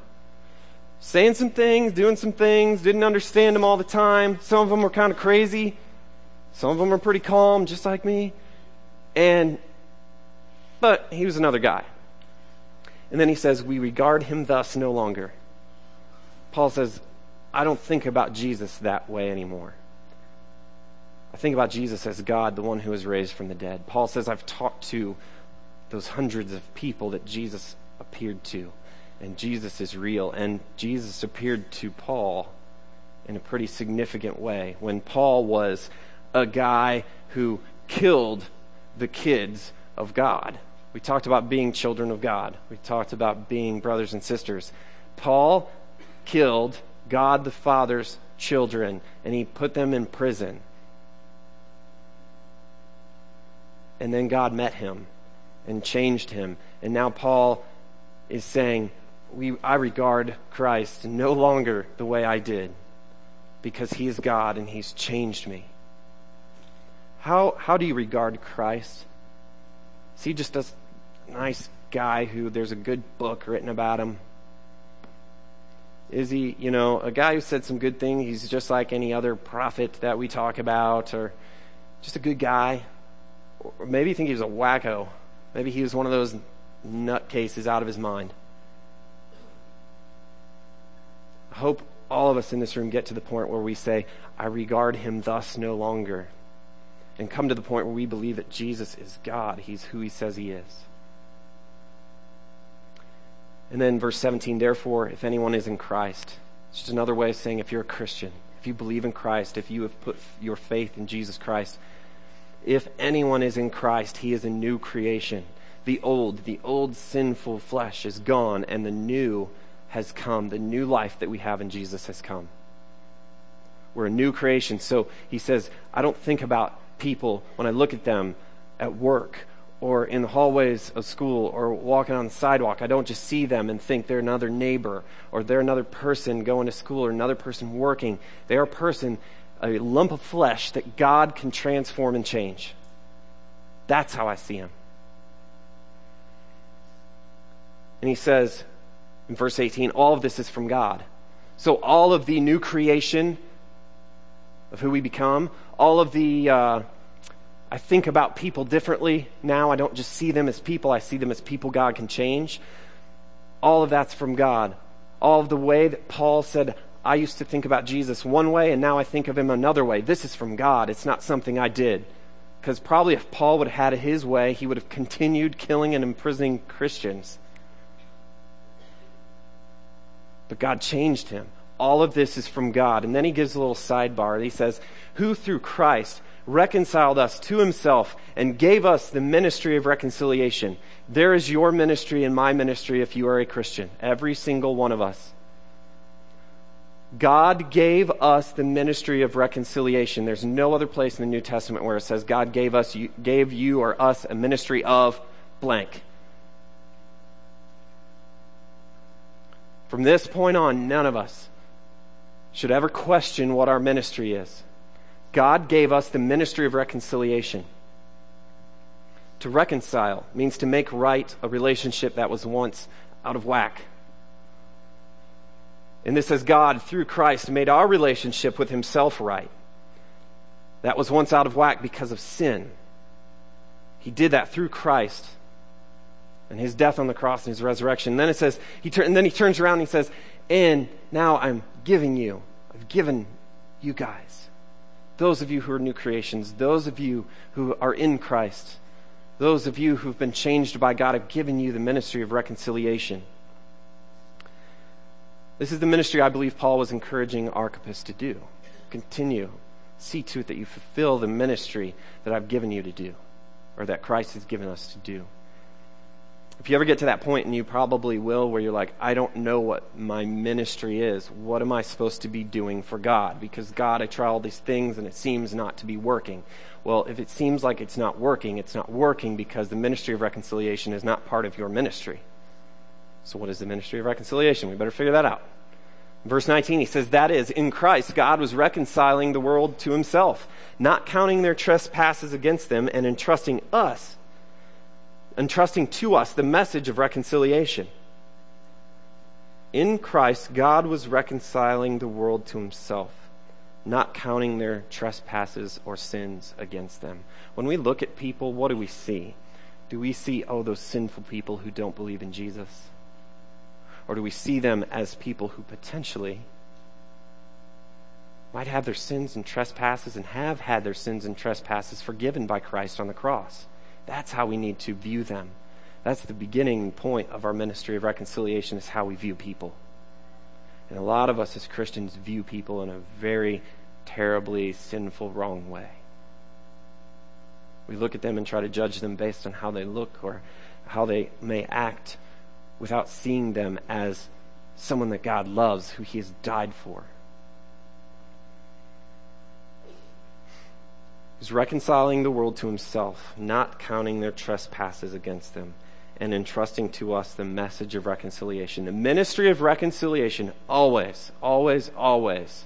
saying some things, doing some things, didn't understand him all the time. Some of them were kind of crazy. Some of them were pretty calm, just like me. And, but he was another guy. And then he says, we regard him thus no longer. Paul says, I don't think about Jesus that way anymore. I think about Jesus as God, the one who was raised from the dead. Paul says, I've talked to those hundreds of people that Jesus appeared to. And Jesus is real. And Jesus appeared to Paul in a pretty significant way when Paul was a guy who killed the kids of God. We talked about being children of God. We talked about being brothers and sisters. Paul killed God the Father's children and he put them in prison. And then God met him and changed him. And now Paul is saying, we, I regard Christ no longer the way I did because he is God and he's changed me. How, how do you regard Christ? Is he just a nice guy who there's a good book written about him? Is he, you know, a guy who said some good things? He's just like any other prophet that we talk about, or just a good guy? Or maybe you think he was a wacko. Maybe he was one of those nutcases out of his mind. I hope all of us in this room get to the point where we say, I regard him thus no longer. And come to the point where we believe that Jesus is God. He's who he says he is. And then verse 17, therefore, if anyone is in Christ, it's just another way of saying if you're a Christian, if you believe in Christ, if you have put your faith in Jesus Christ, if anyone is in Christ, he is a new creation. The old, the old sinful flesh is gone and the new has come. The new life that we have in Jesus has come. We're a new creation. So he says, I don't think about people when I look at them at work or in the hallways of school or walking on the sidewalk. I don't just see them and think they're another neighbor or they're another person going to school or another person working. They're a person, a lump of flesh that God can transform and change. That's how I see him. And he says in verse 18, all of this is from God. So all of the new creation of who we become, all of the, uh, I think about people differently now. I don't just see them as people, I see them as people God can change. All of that's from God. All of the way that Paul said, I used to think about Jesus one way and now I think of him another way. This is from God. It's not something I did. Because probably if Paul would have had his way, he would have continued killing and imprisoning Christians. But God changed him. All of this is from God. And then he gives a little sidebar. He says, Who through Christ reconciled us to himself and gave us the ministry of reconciliation. There is your ministry and my ministry if you are a Christian. Every single one of us. God gave us the ministry of reconciliation. There's no other place in the New Testament where it says God gave us, gave you or us a ministry of blank. From this point on, none of us should ever question what our ministry is. God gave us the ministry of reconciliation. To reconcile means to make right a relationship that was once out of whack. And this as God, through Christ, made our relationship with Himself right. That was once out of whack because of sin. He did that through Christ and His death on the cross and His resurrection. And then it says, he tur- and then He turns around and He says, and now I'm giving you, I've given you guys those of you who are new creations, those of you who are in Christ, those of you who've been changed by God, I've given you the ministry of reconciliation. This is the ministry I believe Paul was encouraging Archippus to do. Continue. See to it that you fulfill the ministry that I've given you to do, or that Christ has given us to do. If you ever get to that point, and you probably will, where you're like, I don't know what my ministry is. What am I supposed to be doing for God? Because God, I try all these things and it seems not to be working. Well, if it seems like it's not working, it's not working because the ministry of reconciliation is not part of your ministry. So, what is the ministry of reconciliation? We better figure that out. Verse 19, he says, That is, in Christ, God was reconciling the world to himself, not counting their trespasses against them, and entrusting us entrusting to us the message of reconciliation. In Christ, God was reconciling the world to himself, not counting their trespasses or sins against them. When we look at people, what do we see? Do we see, oh, those sinful people who don't believe in Jesus? Or do we see them as people who potentially might have their sins and trespasses and have had their sins and trespasses forgiven by Christ on the cross? That's how we need to view them. That's the beginning point of our ministry of reconciliation is how we view people. And a lot of us as Christians view people in a very terribly sinful, wrong way. We look at them and try to judge them based on how they look or how they may act without seeing them as someone that God loves, who He has died for. He's reconciling the world to himself, not counting their trespasses against them, and entrusting to us the message of reconciliation. The ministry of reconciliation always, always, always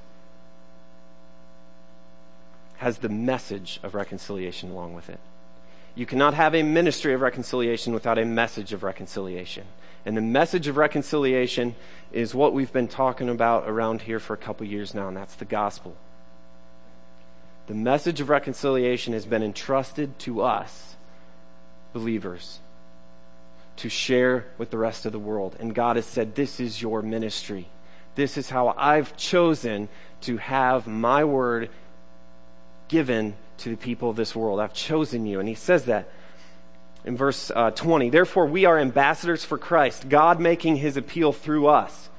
has the message of reconciliation along with it. You cannot have a ministry of reconciliation without a message of reconciliation. And the message of reconciliation is what we've been talking about around here for a couple years now, and that's the gospel. The message of reconciliation has been entrusted to us, believers, to share with the rest of the world. And God has said, This is your ministry. This is how I've chosen to have my word given to the people of this world. I've chosen you. And he says that in verse uh, 20. Therefore, we are ambassadors for Christ, God making his appeal through us.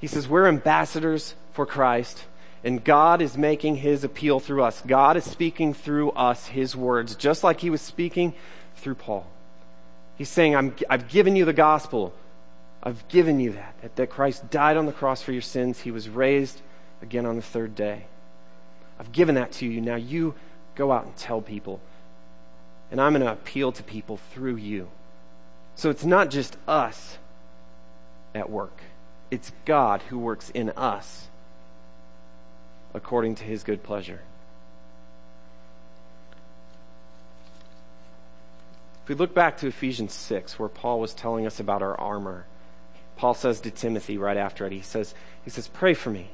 He says, We're ambassadors for Christ, and God is making his appeal through us. God is speaking through us his words, just like he was speaking through Paul. He's saying, i have given you the gospel. I've given you that, that, that Christ died on the cross for your sins. He was raised again on the third day. I've given that to you. Now you go out and tell people. And I'm going to appeal to people through you. So it's not just us at work, it's God who works in us according to his good pleasure. If we look back to Ephesians 6, where Paul was telling us about our armor, Paul says to Timothy right after it, he says, he says, Pray for me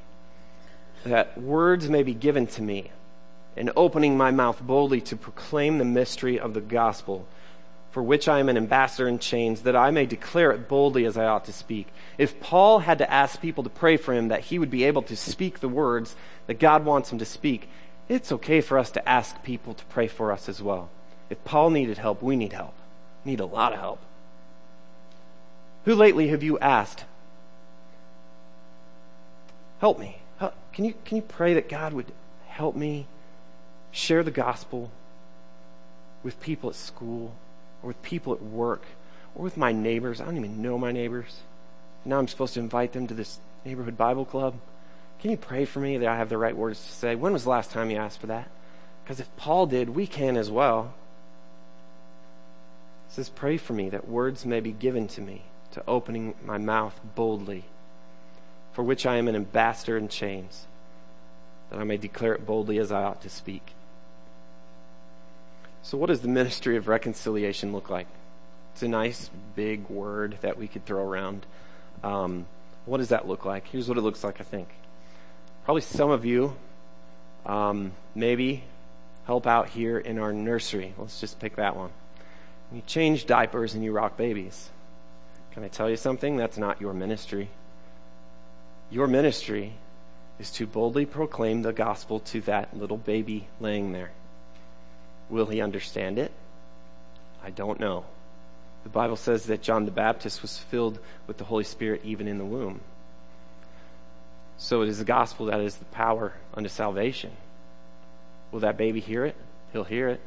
that words may be given to me, and opening my mouth boldly to proclaim the mystery of the gospel, for which I am an ambassador in chains, that I may declare it boldly as I ought to speak. If Paul had to ask people to pray for him that he would be able to speak the words that God wants him to speak, it's okay for us to ask people to pray for us as well. If Paul needed help, we need help. We need a lot of help. Who lately have you asked, Help me? Can you, can you pray that God would help me share the gospel with people at school or with people at work or with my neighbors? I don't even know my neighbors. Now I'm supposed to invite them to this neighborhood Bible club. Can you pray for me that I have the right words to say? When was the last time you asked for that? Because if Paul did, we can as well. It says, Pray for me that words may be given to me to opening my mouth boldly for which I am an ambassador in chains, that I may declare it boldly as I ought to speak. So, what does the ministry of reconciliation look like? It's a nice big word that we could throw around. Um, what does that look like? Here's what it looks like, I think. Probably some of you um, maybe help out here in our nursery. Let's just pick that one. You change diapers and you rock babies. Can I tell you something? That's not your ministry. Your ministry is to boldly proclaim the gospel to that little baby laying there. Will he understand it? I don't know. The Bible says that John the Baptist was filled with the Holy Spirit even in the womb. So it is the gospel that is the power unto salvation. Will that baby hear it? He'll hear it.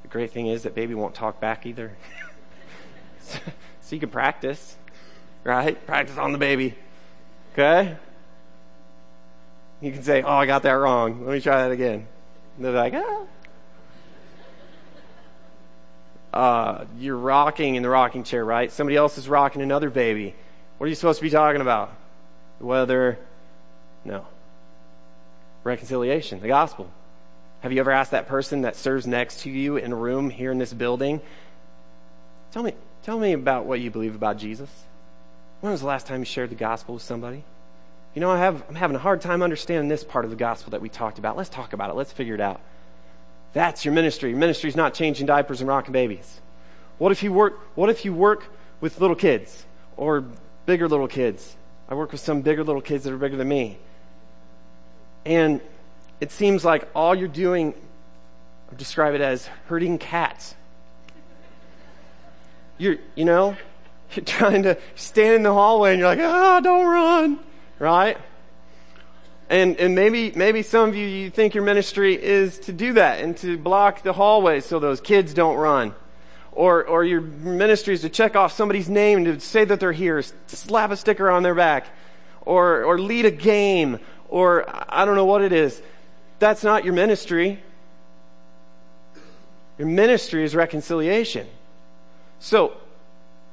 The great thing is that baby won't talk back either. *laughs* so you can practice, right? Practice on the baby. Okay? You can say, oh, I got that wrong. Let me try that again. And they're like, ah. Uh, you're rocking in the rocking chair, right? Somebody else is rocking another baby. What are you supposed to be talking about? The weather? No. Reconciliation, the gospel. Have you ever asked that person that serves next to you in a room here in this building? Tell me, tell me about what you believe about Jesus. When was the last time you shared the gospel with somebody? You know, I have, I'm having a hard time understanding this part of the gospel that we talked about. Let's talk about it. Let's figure it out. That's your ministry. Your ministry is not changing diapers and rocking babies. What if you work, what if you work with little kids or bigger little kids? I work with some bigger little kids that are bigger than me. And it seems like all you're doing, I describe it as herding cats. You're, you know, *laughs* you're trying to stand in the hallway and you're like, ah, don't run, right? And, and maybe, maybe some of you, you think your ministry is to do that and to block the hallway so those kids don't run. Or, or your ministry is to check off somebody's name to say that they're here, slap a sticker on their back, or, or lead a game, or I don't know what it is. That's not your ministry. Your ministry is reconciliation. So,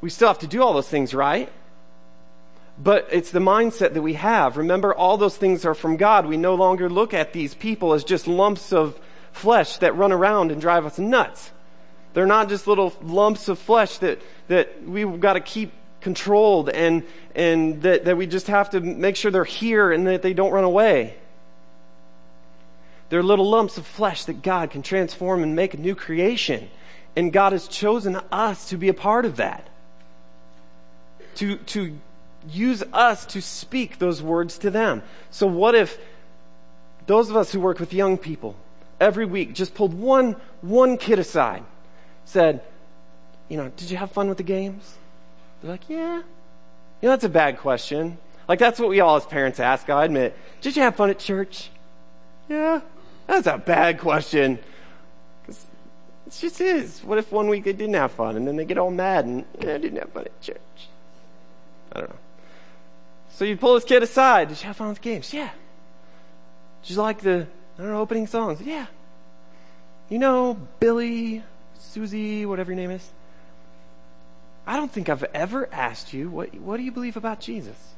we still have to do all those things, right? But it's the mindset that we have. Remember, all those things are from God. We no longer look at these people as just lumps of flesh that run around and drive us nuts. They're not just little lumps of flesh that, that we've got to keep controlled and, and that, that we just have to make sure they're here and that they don't run away. They're little lumps of flesh that God can transform and make a new creation. And God has chosen us to be a part of that. To, to use us to speak those words to them. So what if those of us who work with young people every week just pulled one, one kid aside, said, you know, did you have fun with the games? They're like, yeah. You know, that's a bad question. Like, that's what we all as parents ask, I admit. Did you have fun at church? Yeah. That's a bad question. Cause It just is. What if one week they didn't have fun and then they get all mad and, I didn't have fun at church? I don't know. So you pull this kid aside. Did you have fun with games? Yeah. Did you like the, know, opening songs? Yeah. You know, Billy, Susie, whatever your name is. I don't think I've ever asked you, what, what do you believe about Jesus?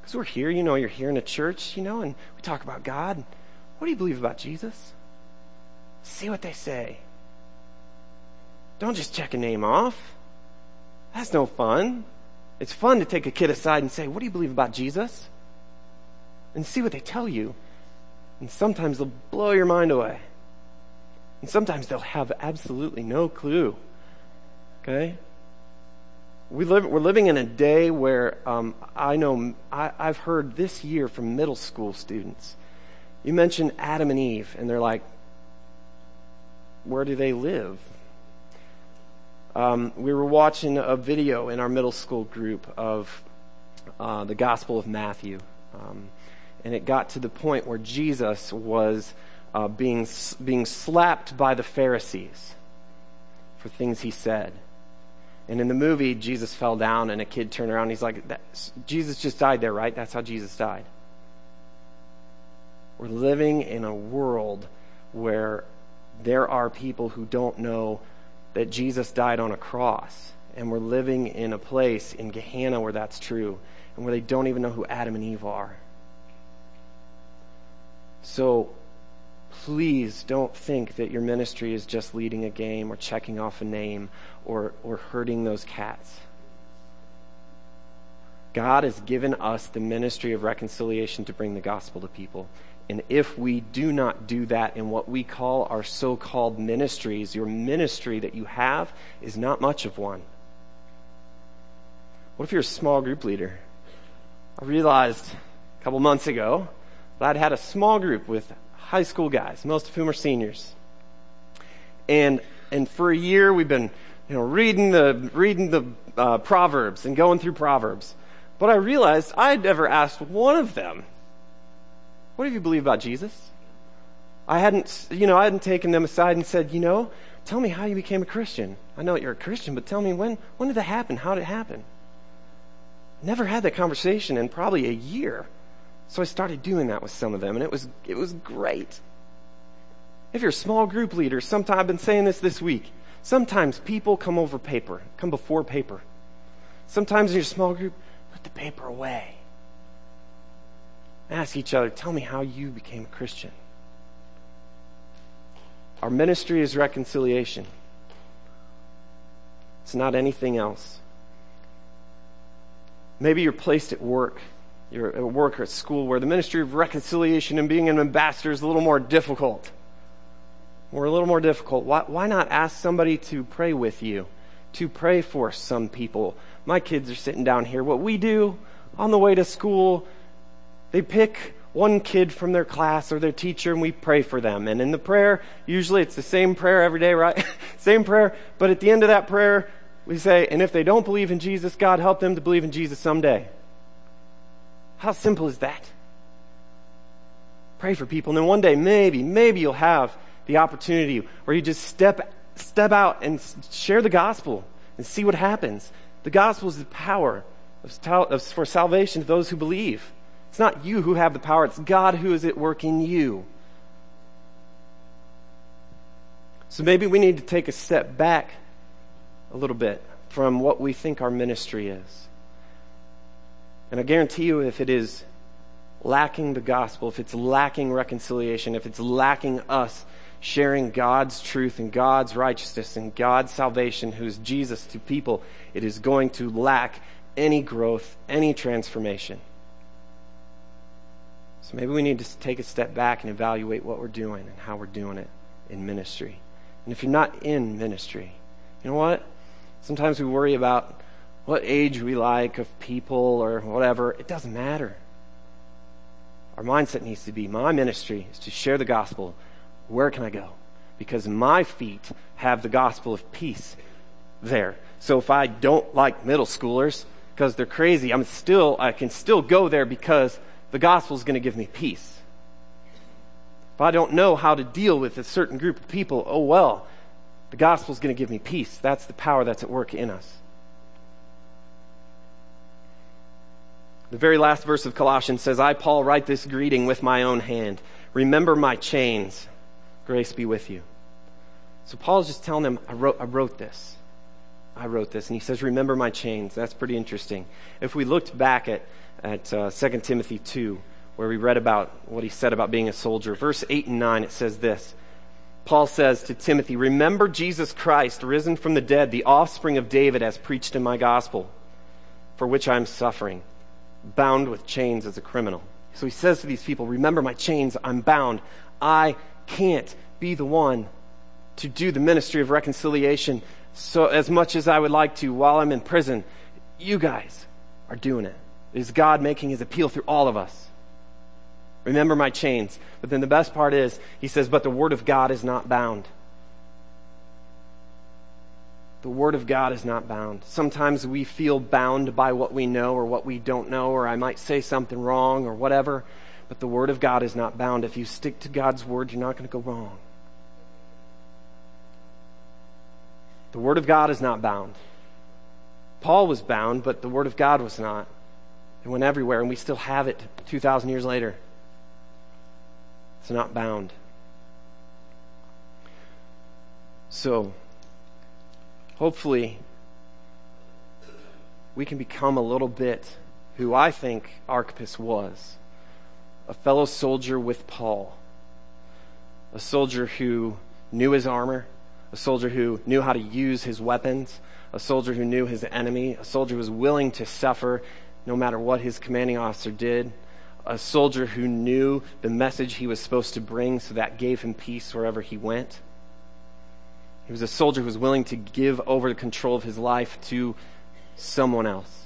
Because we're here, you know, you're here in a church, you know, and we talk about God. What do you believe about Jesus? See what they say. Don't just check a name off. That's no fun. It's fun to take a kid aside and say, What do you believe about Jesus? And see what they tell you. And sometimes they'll blow your mind away. And sometimes they'll have absolutely no clue. Okay? We live, we're living in a day where um, I know I, I've heard this year from middle school students. You mentioned Adam and Eve, and they're like, where do they live? Um, we were watching a video in our middle school group of uh, the Gospel of Matthew. Um, and it got to the point where Jesus was uh, being, being slapped by the Pharisees for things he said. And in the movie, Jesus fell down, and a kid turned around. And he's like, Jesus just died there, right? That's how Jesus died. We're living in a world where there are people who don't know that Jesus died on a cross. And we're living in a place in Gehenna where that's true and where they don't even know who Adam and Eve are. So please don't think that your ministry is just leading a game or checking off a name or, or hurting those cats. God has given us the ministry of reconciliation to bring the gospel to people. And if we do not do that in what we call our so called ministries, your ministry that you have is not much of one. What if you're a small group leader? I realized a couple months ago that I'd had a small group with high school guys, most of whom are seniors. And, and for a year we've been, you know, reading the, reading the uh, Proverbs and going through Proverbs. But I realized I'd never asked one of them what do you believe about Jesus? I hadn't, you know, I hadn't taken them aside and said, you know, tell me how you became a Christian. I know you're a Christian, but tell me when, when did that happen? How did it happen? Never had that conversation in probably a year. So I started doing that with some of them, and it was, it was great. If you're a small group leader, sometimes I've been saying this this week. Sometimes people come over paper, come before paper. Sometimes in your small group, put the paper away ask each other, tell me how you became a Christian. Our ministry is reconciliation. It's not anything else. Maybe you're placed at work. You're at work or at school where the ministry of reconciliation and being an ambassador is a little more difficult. Or a little more difficult. Why, why not ask somebody to pray with you? To pray for some people. My kids are sitting down here. What we do on the way to school they pick one kid from their class or their teacher and we pray for them. And in the prayer, usually it's the same prayer every day, right? *laughs* same prayer. But at the end of that prayer, we say, and if they don't believe in Jesus, God help them to believe in Jesus someday. How simple is that? Pray for people. And then one day, maybe, maybe you'll have the opportunity where you just step, step out and share the gospel and see what happens. The gospel is the power of, for salvation to those who believe. It's not you who have the power, it's God who is at work in you. So maybe we need to take a step back a little bit from what we think our ministry is. And I guarantee you, if it is lacking the gospel, if it's lacking reconciliation, if it's lacking us sharing God's truth and God's righteousness and God's salvation, who's Jesus, to people, it is going to lack any growth, any transformation. So maybe we need to take a step back and evaluate what we're doing and how we're doing it in ministry. And if you're not in ministry, you know what? Sometimes we worry about what age we like of people or whatever. It doesn't matter. Our mindset needs to be my ministry is to share the gospel. Where can I go? Because my feet have the gospel of peace there. So if I don't like middle schoolers because they're crazy, I'm still, I can still go there because the gospel is going to give me peace. If I don't know how to deal with a certain group of people, oh well, the gospel is going to give me peace. That's the power that's at work in us. The very last verse of Colossians says, I, Paul, write this greeting with my own hand. Remember my chains. Grace be with you. So Paul's just telling them, I wrote, I wrote this. I wrote this. And he says, Remember my chains. That's pretty interesting. If we looked back at, at uh, 2 Timothy 2, where we read about what he said about being a soldier, verse 8 and 9, it says this. Paul says to Timothy, Remember Jesus Christ, risen from the dead, the offspring of David, as preached in my gospel, for which I am suffering bound with chains as a criminal. So he says to these people, Remember my chains, I'm bound. I can't be the one to do the ministry of reconciliation so as much as I would like to while I'm in prison. You guys are doing it. Is God making his appeal through all of us. Remember my chains. But then the best part is, he says, But the word of God is not bound. The Word of God is not bound. Sometimes we feel bound by what we know or what we don't know, or I might say something wrong or whatever, but the Word of God is not bound. If you stick to God's Word, you're not going to go wrong. The Word of God is not bound. Paul was bound, but the Word of God was not. It went everywhere, and we still have it 2,000 years later. It's not bound. So, hopefully, we can become a little bit who I think Archippus was a fellow soldier with Paul, a soldier who knew his armor, a soldier who knew how to use his weapons, a soldier who knew his enemy, a soldier who was willing to suffer no matter what his commanding officer did, a soldier who knew the message he was supposed to bring, so that gave him peace wherever he went. He was a soldier who was willing to give over the control of his life to someone else.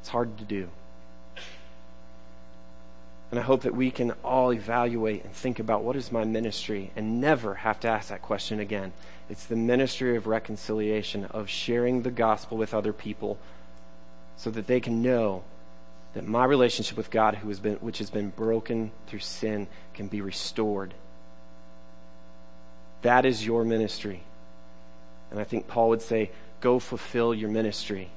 It's hard to do. And I hope that we can all evaluate and think about what is my ministry and never have to ask that question again. It's the ministry of reconciliation, of sharing the gospel with other people so that they can know that my relationship with God, who has been, which has been broken through sin, can be restored that is your ministry. And I think Paul would say, go fulfill your ministry.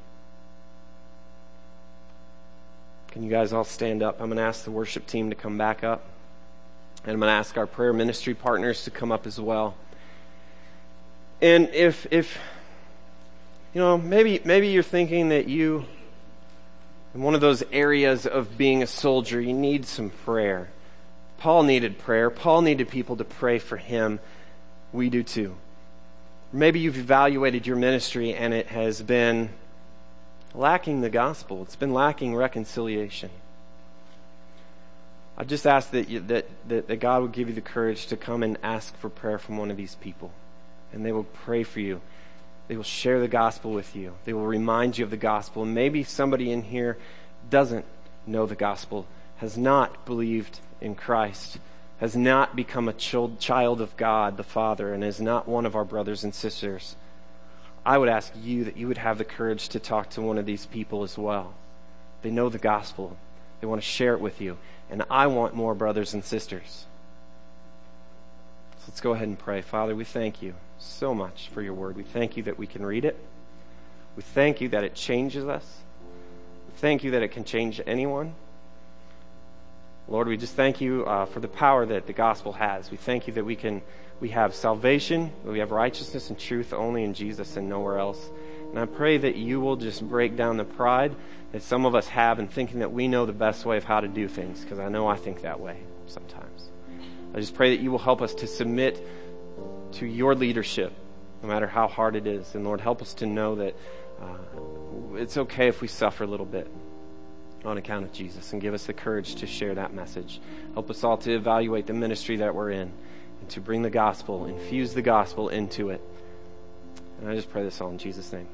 Can you guys all stand up? I'm going to ask the worship team to come back up. And I'm going to ask our prayer ministry partners to come up as well. And if, if, you know, maybe, maybe you're thinking that you, in one of those areas of being a soldier, you need some prayer. Paul needed prayer. Paul needed people to pray for him we do too. Maybe you've evaluated your ministry and it has been lacking the gospel, it's been lacking reconciliation. I just ask that, you, that, that, that God would give you the courage to come and ask for prayer from one of these people. And they will pray for you. They will share the gospel with you. They will remind you of the gospel. Maybe somebody in here doesn't know the gospel, has not believed in Christ has not become a child of God the Father and is not one of our brothers and sisters, I would ask you that you would have the courage to talk to one of these people as well. They know the gospel, they want to share it with you, and I want more brothers and sisters. So let's go ahead and pray. Father, we thank you so much for your word. We thank you that we can read it. We thank you that it changes us. We thank you that it can change anyone. Lord, we just thank you uh, for the power that the gospel has. We thank you that we can we have salvation, we have righteousness and truth only in Jesus and nowhere else. And I pray that you will just break down the pride that some of us have in thinking that we know the best way of how to do things, because I know I think that way sometimes. I just pray that you will help us to submit to your leadership, no matter how hard it is. And Lord, help us to know that uh, it's okay if we suffer a little bit on account of Jesus and give us the courage to share that message. Help us all to evaluate the ministry that we're in and to bring the gospel, infuse the gospel into it. And I just pray this all in Jesus' name.